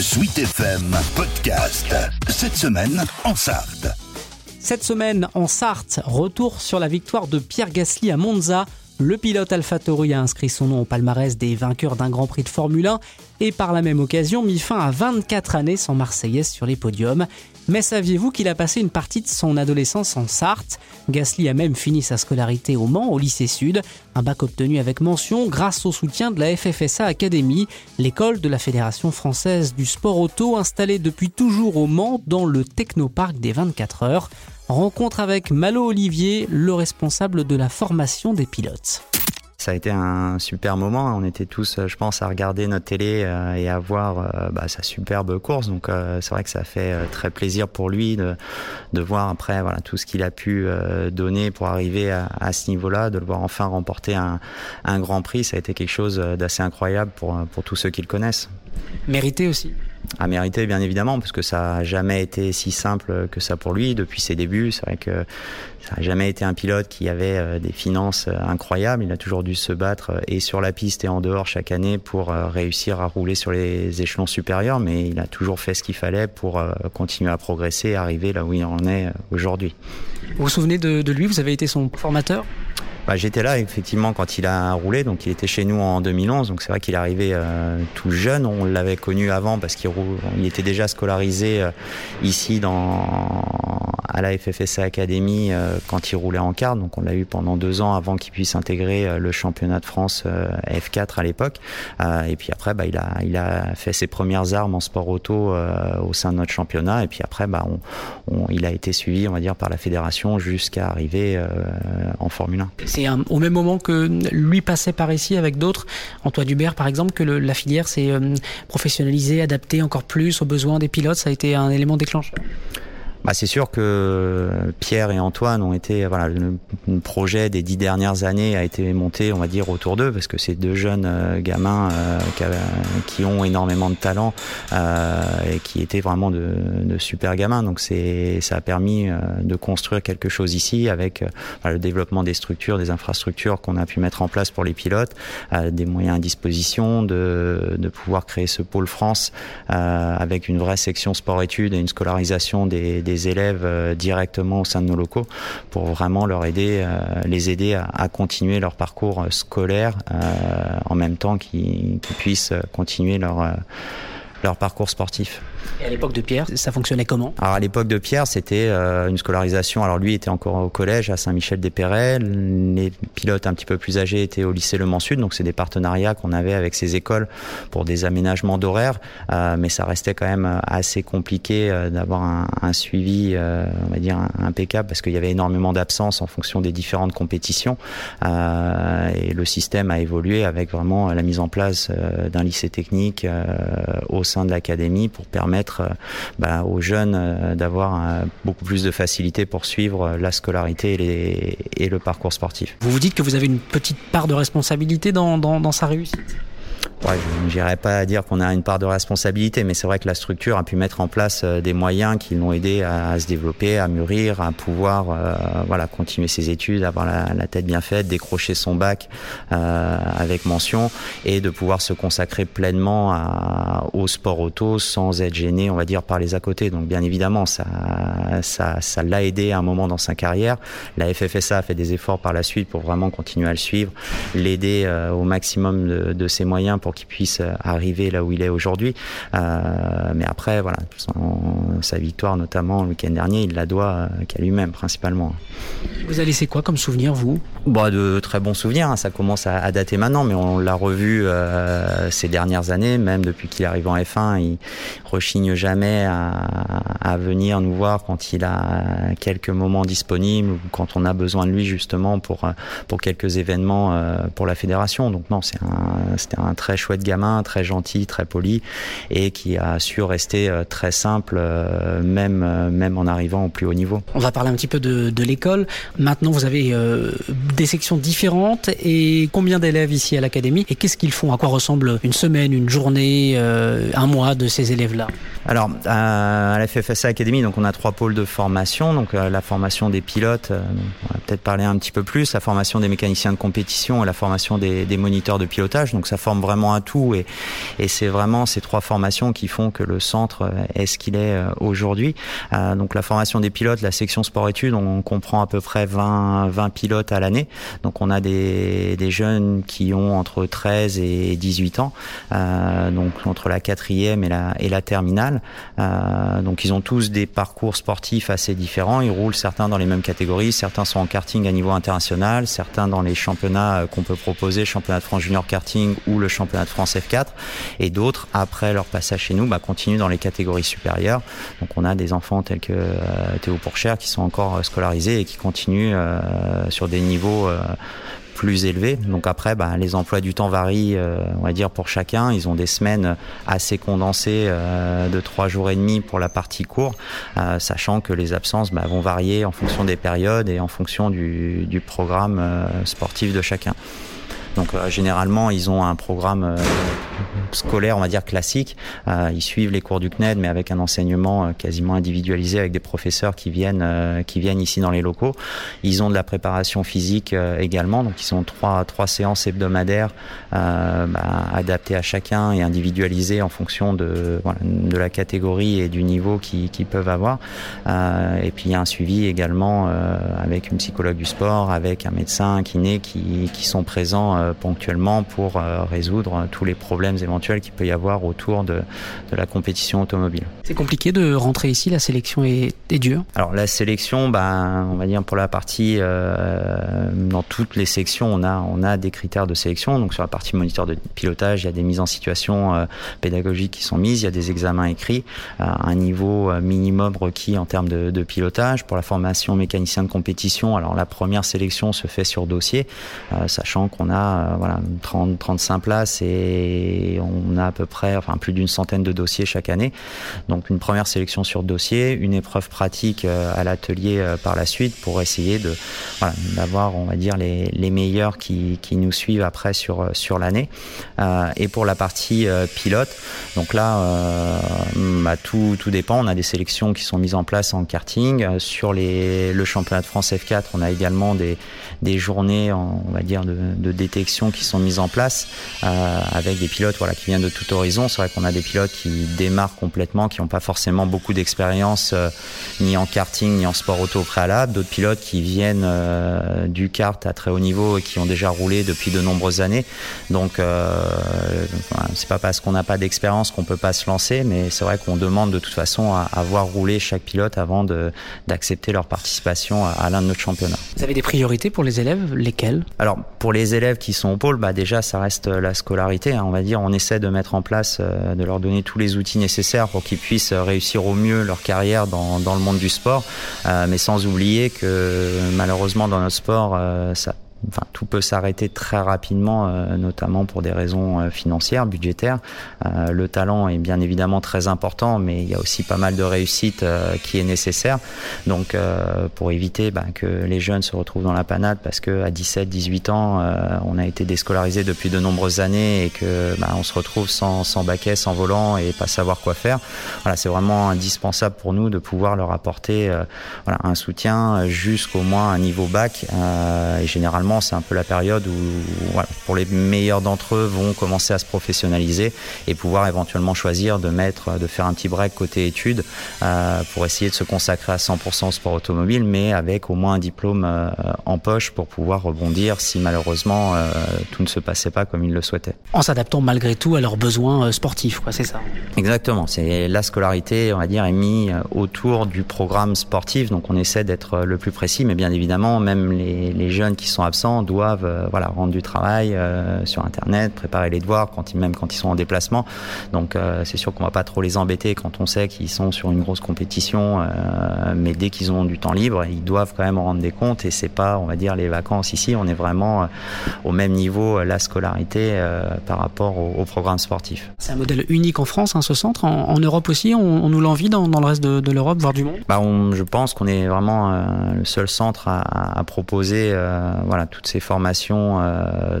Sweet FM Podcast. Cette semaine en Sarthe. Cette semaine en Sarthe, retour sur la victoire de Pierre Gasly à Monza. Le pilote AlphaTauri a inscrit son nom au palmarès des vainqueurs d'un Grand Prix de Formule 1 et par la même occasion mis fin à 24 années sans Marseillaise sur les podiums. Mais saviez-vous qu'il a passé une partie de son adolescence en Sarthe? Gasly a même fini sa scolarité au Mans, au lycée Sud, un bac obtenu avec mention grâce au soutien de la FFSA Academy, l'école de la Fédération française du sport auto installée depuis toujours au Mans dans le technoparc des 24 heures. Rencontre avec Malo Olivier, le responsable de la formation des pilotes. Ça a été un super moment. On était tous, je pense, à regarder notre télé euh, et à voir euh, bah, sa superbe course. Donc euh, c'est vrai que ça fait très plaisir pour lui de, de voir après voilà tout ce qu'il a pu donner pour arriver à, à ce niveau-là, de le voir enfin remporter un, un Grand Prix. Ça a été quelque chose d'assez incroyable pour, pour tous ceux qui le connaissent. Mérité aussi à mériter bien évidemment parce que ça a jamais été si simple que ça pour lui depuis ses débuts. C'est vrai que ça a jamais été un pilote qui avait euh, des finances euh, incroyables. Il a toujours dû se battre euh, et sur la piste et en dehors chaque année pour réussir à rouler sur les échelons supérieurs, mais il a toujours fait ce qu'il fallait pour continuer à progresser et arriver là où il en est aujourd'hui. Vous vous souvenez de lui? Vous avez été son formateur? Bah, J'étais là effectivement quand il a roulé, donc il était chez nous en 2011, donc c'est vrai qu'il est arrivé euh, tout jeune. On l'avait connu avant parce qu'il il était déjà scolarisé euh, ici dans à la FFSA Academy euh, quand il roulait en quart, donc on l'a eu pendant deux ans avant qu'il puisse intégrer le championnat de France F4 à l'époque. et puis après, bah, il a il a fait ses premières armes en sport auto au sein de notre championnat. Et puis après, bah, il a été suivi, on va dire, par la fédération jusqu'à arriver en Formule 1 c'est au même moment que lui passait par ici avec d'autres, Antoine Dubert par exemple, que la filière s'est euh, professionnalisée, adaptée encore plus aux besoins des pilotes. Ça a été un élément déclencheur. Bah, c'est sûr que Pierre et Antoine ont été voilà le, projet des dix dernières années a été monté on va dire autour d'eux parce que c'est deux jeunes euh, gamins euh, qui, ont énormément de talent euh, et qui étaient vraiment de, de super gamins. Donc c'est ça a permis de construire quelque chose ici avec le développement des structures des infrastructures qu'on a pu mettre en place pour les pilotes des moyens à disposition de, de pouvoir créer ce pôle France avec une vraie section sport-études et une scolarisation des des élèves euh, directement au sein de nos locaux pour vraiment leur aider, euh, les aider à, continuer leur parcours euh, scolaire en même temps qu'ils puissent continuer leur leur parcours sportif. Et à l'époque de Pierre, ça fonctionnait comment? Alors à l'époque de Pierre, c'était euh, une scolarisation. Alors lui était encore au collège à Saint-Michel-des-Perrets. Les pilotes un petit peu plus âgés étaient au lycée Le Mans Sud. Donc c'est des partenariats qu'on avait avec ces écoles pour des aménagements d'horaires. Euh, mais ça restait quand même assez compliqué euh, d'avoir un, un, suivi, euh, on va dire impeccable, parce qu'il y avait énormément d'absences en fonction des différentes compétitions. Euh, et le système a évolué avec vraiment la mise en place d'un lycée technique au sein de l'académie pour permettre euh, bah, aux jeunes euh, d'avoir euh, beaucoup plus de facilité pour suivre la scolarité et, le parcours sportif. Vous vous dites que vous avez une petite part de responsabilité dans sa réussite? Ouais, je n'irai pas à dire qu'on a une part de responsabilité, mais c'est vrai que la structure a pu mettre en place euh, des moyens qui l'ont aidé à, se développer, à mûrir, à pouvoir euh, voilà continuer ses études, avoir la, tête bien faite, décrocher son bac euh, avec mention et de pouvoir se consacrer pleinement à, au sport auto sans être gêné, on va dire, par les à côté. Donc bien évidemment, ça ça ça l'a aidé à un moment dans sa carrière. La FFSA a fait des efforts par la suite pour vraiment continuer à le suivre, l'aider euh, au maximum de, de ses moyens pour pour qu'il puisse euh, arriver là où il est aujourd'hui. Euh, mais après, voilà, sa victoire notamment le week-end dernier, il la doit euh, qu'à lui-même principalement. Vous avez laissé quoi comme souvenir, vous? Bah, De très bons souvenirs, hein. ça commence à, à, dater maintenant, mais on l'a revu ces dernières années, même depuis qu'il arrive en F1, il rechigne jamais à, à, venir nous voir quand il a quelques moments disponibles ou quand on a besoin de lui justement pour, pour quelques événements pour la fédération. Donc non, c'était un, un très chouette gamin, très gentil, très poli, et qui a su rester euh, très simple, euh, même, euh, même en arrivant au plus haut niveau. On va parler un petit peu de, de l'école. Maintenant, vous avez euh, des sections différentes et combien d'élèves ici à l'académie? Et qu'est-ce qu'ils font? À quoi ressemble une semaine, une journée, euh, un mois de ces élèves-là? Alors, à la FFSA donc on a trois pôles de formation. Donc la formation des pilotes, peut-être parler un petit peu plus, la formation des mécaniciens de compétition et la formation des, des moniteurs de pilotage. Donc ça forme vraiment un tout et, c'est vraiment ces trois formations qui font que le centre est ce qu'il est aujourd'hui. donc la formation des pilotes, la section sport-études, on comprend à peu près 20, 20 pilotes à l'année. Donc on a des, des jeunes qui ont entre 13 et 18 ans, donc entre la quatrième et la, et la terminale. donc ils ont tous des parcours sportifs assez différents. Ils roulent certains dans les mêmes catégories, certains sont en karting à niveau international, certains dans les championnats euh, qu'on peut proposer, championnat de France junior karting ou le championnat de France F4, et d'autres, après leur passage chez nous, bah, continuent dans les catégories supérieures. Donc on a des enfants tels que euh, Théo Pourchère qui sont encore euh, scolarisés et qui continuent sur des niveaux plus élevé. Donc après, bah, les emplois du temps varient, euh, on va dire, pour chacun. Ils ont des semaines assez condensées euh, de trois jours et demi pour la partie court, euh, sachant que les absences bah, vont varier en fonction des périodes et en fonction du programme sportif de chacun. Donc euh, généralement, ils ont un programme euh, scolaire, on va dire classique. Euh, ils suivent les cours du CNED, mais avec un enseignement quasiment individualisé avec des professeurs qui viennent qui viennent ici dans les locaux. Ils ont de la préparation physique également, donc ils ont trois trois séances hebdomadaires bah, adaptées à chacun et individualisées en fonction de de la catégorie et du niveau qu'ils peuvent avoir. et puis il y a un suivi également avec une psychologue du sport, avec un médecin, un kiné qui qui sont présents euh, ponctuellement pour euh, résoudre tous les problèmes éventuels qu'il peut y avoir autour de, de la compétition automobile. C'est compliqué de rentrer ici, la sélection est, est dure Alors la sélection, bah, on va dire pour la partie, euh, dans toutes les sections, on a, on a des critères de sélection. Donc sur la partie moniteur de pilotage, il y a des mises en situation euh, pédagogiques qui sont mises, il y a des examens écrits, euh, un niveau minimum requis en termes de, de, pilotage. Pour la formation mécanicien de compétition, alors la première sélection se fait sur dossier, sachant qu'on a euh, voilà 30 35 places et on a à peu près enfin plus d'une centaine de dossiers chaque année. Donc une première sélection sur dossier, une épreuve pratique euh, à l'atelier euh, par la suite pour essayer de d'avoir on va dire les, les meilleurs qui, qui nous suivent après sur sur l'année. et pour la partie pilote, donc là bah, tout tout dépend. On a des sélections qui sont mises en place en karting sur les le championnat de France F4. On a également des des journées on va dire de, de qui sont mises en place euh, avec des pilotes voilà, qui viennent de tout horizon. C'est vrai qu'on a des pilotes qui démarrent complètement, qui n'ont pas forcément beaucoup d'expérience euh, ni en karting ni en sport auto au préalable. D'autres pilotes qui viennent euh, du kart à très haut niveau et qui ont déjà roulé depuis de nombreuses années. Donc c'est pas parce qu'on n'a pas d'expérience qu'on peut pas se lancer, mais c'est vrai qu'on demande de toute façon à, à voir rouler chaque pilote avant d'accepter leur participation à, à l'un de notre championnat. Vous avez des priorités pour les élèves? Lesquelles? Alors pour les élèves qui sont au pôle, bah déjà ça reste la scolarité. Hein, on va dire, on essaie de mettre en place, euh, de leur donner tous les outils nécessaires pour qu'ils puissent réussir au mieux leur carrière dans, dans le monde du sport, euh, mais sans oublier que malheureusement dans notre sport, euh, ça enfin, tout peut s'arrêter très rapidement, euh, notamment pour des raisons euh, financières, budgétaires. Euh, le talent est bien évidemment très important, mais il y a aussi pas mal de réussite qui est nécessaire. Donc, pour éviter bah, que les jeunes se retrouvent dans la panade, parce que à 17, 18 ans, on a été déscolarisé depuis de nombreuses années et que bah, on se retrouve sans, sans baquet, sans volant et pas savoir quoi faire. Voilà, c'est vraiment indispensable pour nous de pouvoir leur apporter voilà, un soutien jusqu'au moins un niveau bac et généralement c'est un peu la période où, pour les meilleurs d'entre eux, vont commencer à se professionnaliser et pouvoir éventuellement choisir de mettre, de faire un petit break côté études euh, pour essayer de se consacrer à 100% au sport automobile, mais avec au moins un diplôme euh, en poche pour pouvoir rebondir si malheureusement euh, tout ne se passait pas comme ils le souhaitaient. En s'adaptant malgré tout à leurs besoins sportifs, quoi, c'est ça? Exactement. C'est la scolarité, on va dire, est mise autour du programme sportif, donc on essaie d'être le plus précis, mais bien évidemment, même les, les jeunes qui sont absents doivent euh, voilà rendre du travail euh, sur internet, préparer les devoirs quand ils, même quand ils sont en déplacement. Donc euh, c'est sûr qu'on va pas trop les embêter quand on sait qu'ils sont sur une grosse compétition, mais dès qu'ils ont du temps libre, ils doivent quand même en rendre des comptes et c'est pas on va dire les vacances ici, on est vraiment au même niveau la scolarité par rapport au, programme sportif. C'est un modèle unique en France, hein, ce centre. En, Europe aussi, on, nous l'envie dans, dans, le reste de, de l'Europe, voire du monde? Bah, je pense qu'on est vraiment le seul centre à, à proposer voilà toutes ces formations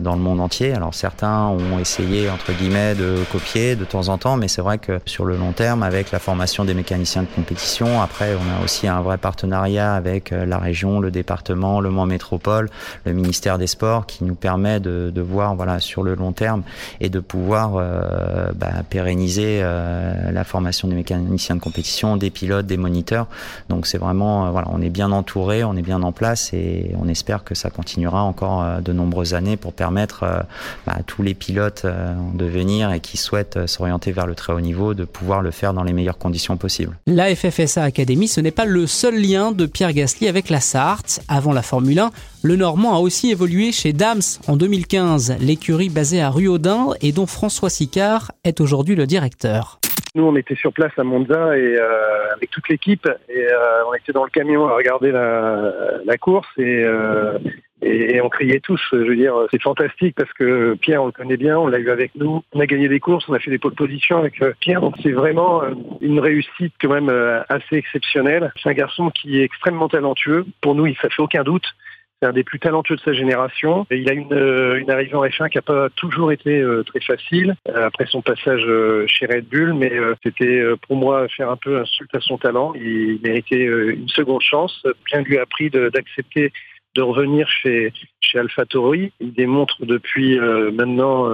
dans le monde entier. Alors certains ont essayé entre guillemets de copier de temps en temps, mais c'est vrai que sur le long terme, avec la formation des mécaniciens de compétition, après on a aussi un vrai partenariat avec la région, le département, le Mans Métropole, le ministère des Sports, qui nous permet de, voir voilà sur le long terme et de pouvoir bah, pérenniser la formation des mécaniciens de compétition, des pilotes, des moniteurs. Donc c'est vraiment voilà, on est bien entouré, on est bien en place et on espère que ça continuera encore de nombreuses années pour permettre bah, à tous les pilotes de venir et qui souhaitent s'orienter vers le très haut niveau de pouvoir le faire dans les meilleures conditions possibles. La FFSA Academy, ce n'est pas le seul lien de Pierre Gasly avec la Sarthe. Avant la Formule 1, le Normand a aussi évolué chez Dams en 2015, l'écurie basée à Ruaudin et dont François Sicard est aujourd'hui le directeur. Nous, on était sur place à Monza et euh, avec toute l'équipe et euh, on était dans le camion à regarder la, course et, euh, et, on criait tous. Je veux dire, c'est fantastique parce que Pierre, on le connaît bien, on l'a eu avec nous. On a gagné des courses, on a fait des pots de position avec Pierre. Donc c'est vraiment une réussite quand même assez exceptionnelle. C'est un garçon qui est extrêmement talentueux. Pour nous, il ne fait aucun doute. C'est un des plus talentueux de sa génération. Et il a une, euh, une arrivée en F1 qui n'a pas toujours été euh, très facile euh, après son passage chez Red Bull, mais c'était pour moi faire un peu insulte à son talent. Il méritait une seconde chance. Bien lui a appris d'accepter de revenir chez, chez AlphaTauri. Il démontre depuis maintenant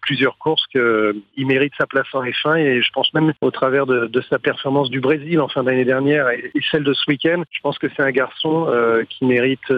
plusieurs courses qu'il mérite sa place en F1 et je pense même au travers de sa performance du Brésil en fin d'année dernière et, celle de ce week-end, je pense que c'est un garçon qui mérite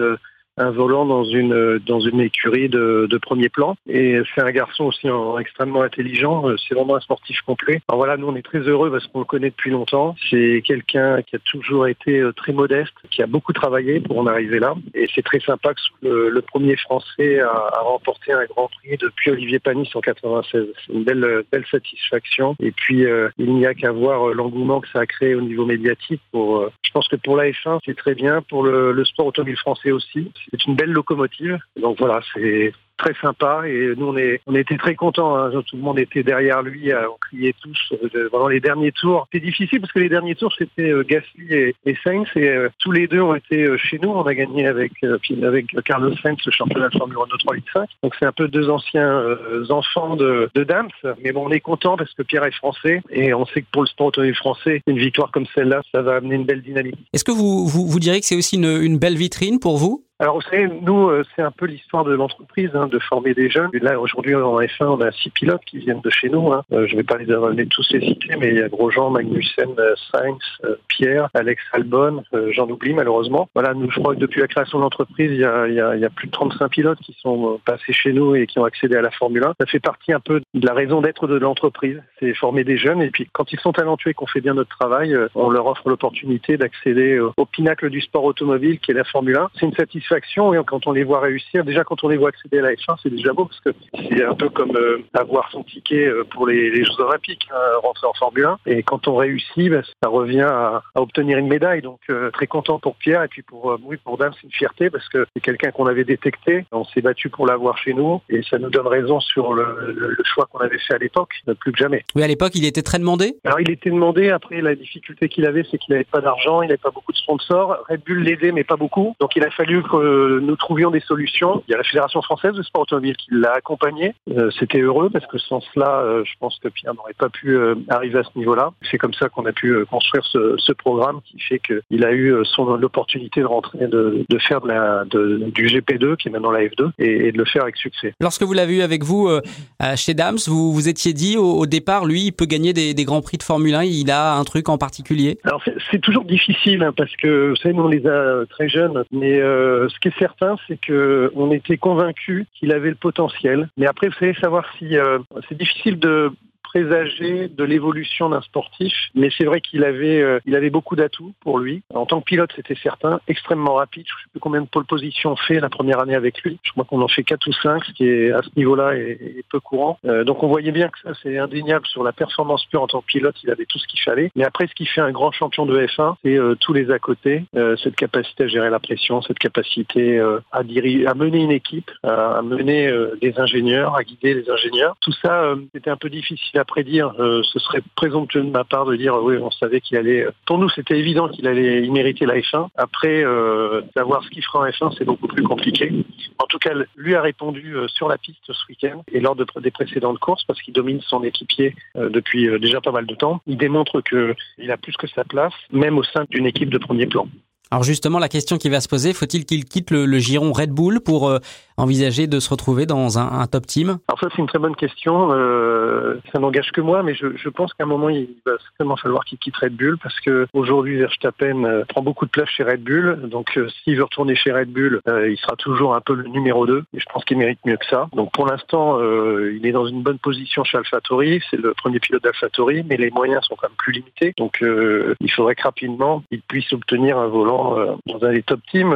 un volant dans une dans une écurie de, de premier plan. Et c'est un garçon aussi extrêmement intelligent. Euh, c'est vraiment un sportif complet. Alors voilà, nous on est très heureux parce qu'on le connaît depuis longtemps. C'est quelqu'un qui a toujours été euh, très modeste, qui a beaucoup travaillé pour en arriver là. Et c'est très sympa que le, premier Français a, a, remporté un Grand Prix depuis Olivier Panis en 96. C'est une belle belle satisfaction. Et puis euh, il n'y a qu'à voir l'engouement que ça a créé au niveau médiatique. Pour, je pense que pour la F1 c'est très bien, pour le, le sport automobile français aussi c'est une belle locomotive. Donc voilà, c'est très sympa et nous on est on était très contents. Hein. Tout le monde était derrière lui, euh, on criait tous. Euh, vraiment les derniers tours, c'est difficile parce que les derniers tours c'était euh, Gasly et, et, Sainz et tous les deux ont été chez nous. On a gagné avec avec Carlos Sainz le championnat de Formule 1 3 5. Donc c'est un peu deux anciens enfants de, de Dams, mais bon on est content parce que Pierre est français et on sait que pour le sport automobile français, une victoire comme celle-là, ça va amener une belle dynamique. Est-ce que vous, vous vous direz que c'est aussi une belle vitrine pour vous? Alors, vous savez, nous, euh, c'est un peu l'histoire de l'entreprise, hein, de former des jeunes. là, aujourd'hui, en F1, on a six pilotes qui viennent de chez nous. Hein. Euh, je ne vais pas les, tous les citer, mais il y a Grosjean, Magnussen, euh, Sainz, Pierre, Alex Albon, j'en oublie malheureusement. Voilà, nous, je crois que depuis la création de l'entreprise, il, il, il y a, plus de 35 pilotes qui sont passés chez nous et qui ont accédé à la Formule 1. Ça fait partie un peu de la raison d'être de l'entreprise, c'est former des jeunes. Et puis, quand ils sont talentueux et qu'on fait bien notre travail, on leur offre l'opportunité d'accéder au pinacle du sport automobile, qui est la Formule 1. C'est une satisfaction et quand on les voit réussir, déjà quand on les voit accéder à la F1, c'est déjà beau parce que c'est un peu comme euh, avoir son ticket euh, pour les, les Jeux Olympiques, hein, rentrer en Formule 1. Et quand on réussit, bah, ça revient à, à, obtenir une médaille. Donc euh, très content pour Pierre et puis pour oui pour Dame, c'est une fierté parce que c'est quelqu'un qu'on avait détecté. On s'est battu pour l'avoir chez nous et ça nous donne raison sur le, le, choix qu'on avait fait à l'époque, plus que jamais. Oui, à l'époque, il était très demandé. Alors il était demandé. Après, la difficulté qu'il avait, c'est qu'il n'avait pas d'argent, il n'avait pas beaucoup de sponsors. Red Bull l'aidait, mais pas beaucoup. Donc il a fallu que nous trouvions des solutions. Il y a la Fédération française de sport automobile qui l'a accompagné. Euh, C'était heureux parce que sans cela, euh, je pense que Pierre n'aurait pas pu euh, arriver à ce niveau-là. C'est comme ça qu'on a pu construire ce, ce, programme qui fait qu'il a eu son l'opportunité de rentrer, de, de faire de la, de, du GP2 qui est maintenant la F2 et, et, de le faire avec succès. Lorsque vous l'avez eu avec vous chez Dams, vous vous étiez dit au, au départ, lui, il peut gagner des, des, grands prix de Formule 1. Il a un truc en particulier? Alors c'est toujours difficile hein, parce que vous savez, nous on les a très jeunes, mais ce qui est certain, c'est que on était convaincu qu'il avait le potentiel. Mais après, vous savez savoir si euh, c'est difficile de présager de l'évolution d'un sportif, mais c'est vrai qu'il avait, euh, il avait beaucoup d'atouts pour lui. En tant que pilote, c'était certain, extrêmement rapide. Je ne sais plus combien de pole position on fait la première année avec lui. Je crois qu'on en fait 4 ou 5, ce qui est à ce niveau-là est, peu courant. Euh, donc on voyait bien que ça, c'est indéniable sur la performance pure en tant que pilote. Il avait tout ce qu'il fallait. Mais après, ce qui fait un grand champion de F1, c'est euh, tous les à côté, cette capacité à gérer la pression, cette capacité à, diriger, à mener une équipe, à mener des ingénieurs, à guider les ingénieurs. Tout ça, c'était un peu difficile à à prédire. ce serait présomptueux de ma part de dire oui, on savait qu'il allait. Pour nous, c'était évident qu'il allait y mériter la F1. Après, savoir ce qu'il fera en F1, c'est beaucoup plus compliqué. En tout cas, lui a répondu sur la piste ce week-end et lors de, des précédentes courses parce qu'il domine son équipier depuis déjà pas mal de temps. Il démontre qu'il a plus que sa place, même au sein d'une équipe de premier plan. Alors justement, la question qui va se poser, faut-il qu'il quitte le, giron Red Bull pour euh, envisager de se retrouver dans un, top team? Alors ça, c'est une très bonne question. Euh, ça n'engage que moi, mais je, pense qu'à un moment, il va certainement falloir qu'il quitte Red Bull parce que aujourd'hui, Verstappen euh, prend beaucoup de place chez Red Bull. Donc s'il veut retourner chez Red Bull, il sera toujours un peu le numéro 2. Et je pense qu'il mérite mieux que ça. Donc pour l'instant, il est dans une bonne position chez AlphaTauri. C'est le premier pilote d'AlphaTauri, mais les moyens sont quand même plus limités. Donc il faudrait que rapidement, il puisse obtenir un volant euh, dans un des top teams.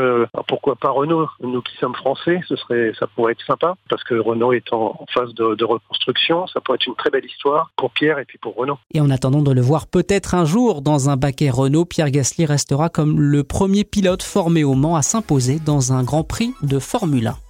Pourquoi pas Renault Nous qui sommes français, ce serait, ça pourrait être sympa parce que Renault est en, phase de, reconstruction. Ça pourrait être une très belle histoire pour Pierre et puis pour Renault. Et en attendant de le voir peut-être un jour dans un baquet Renault, Pierre Gasly restera comme le premier pilote formé au Mans à s'imposer dans un Grand Prix de Formule 1.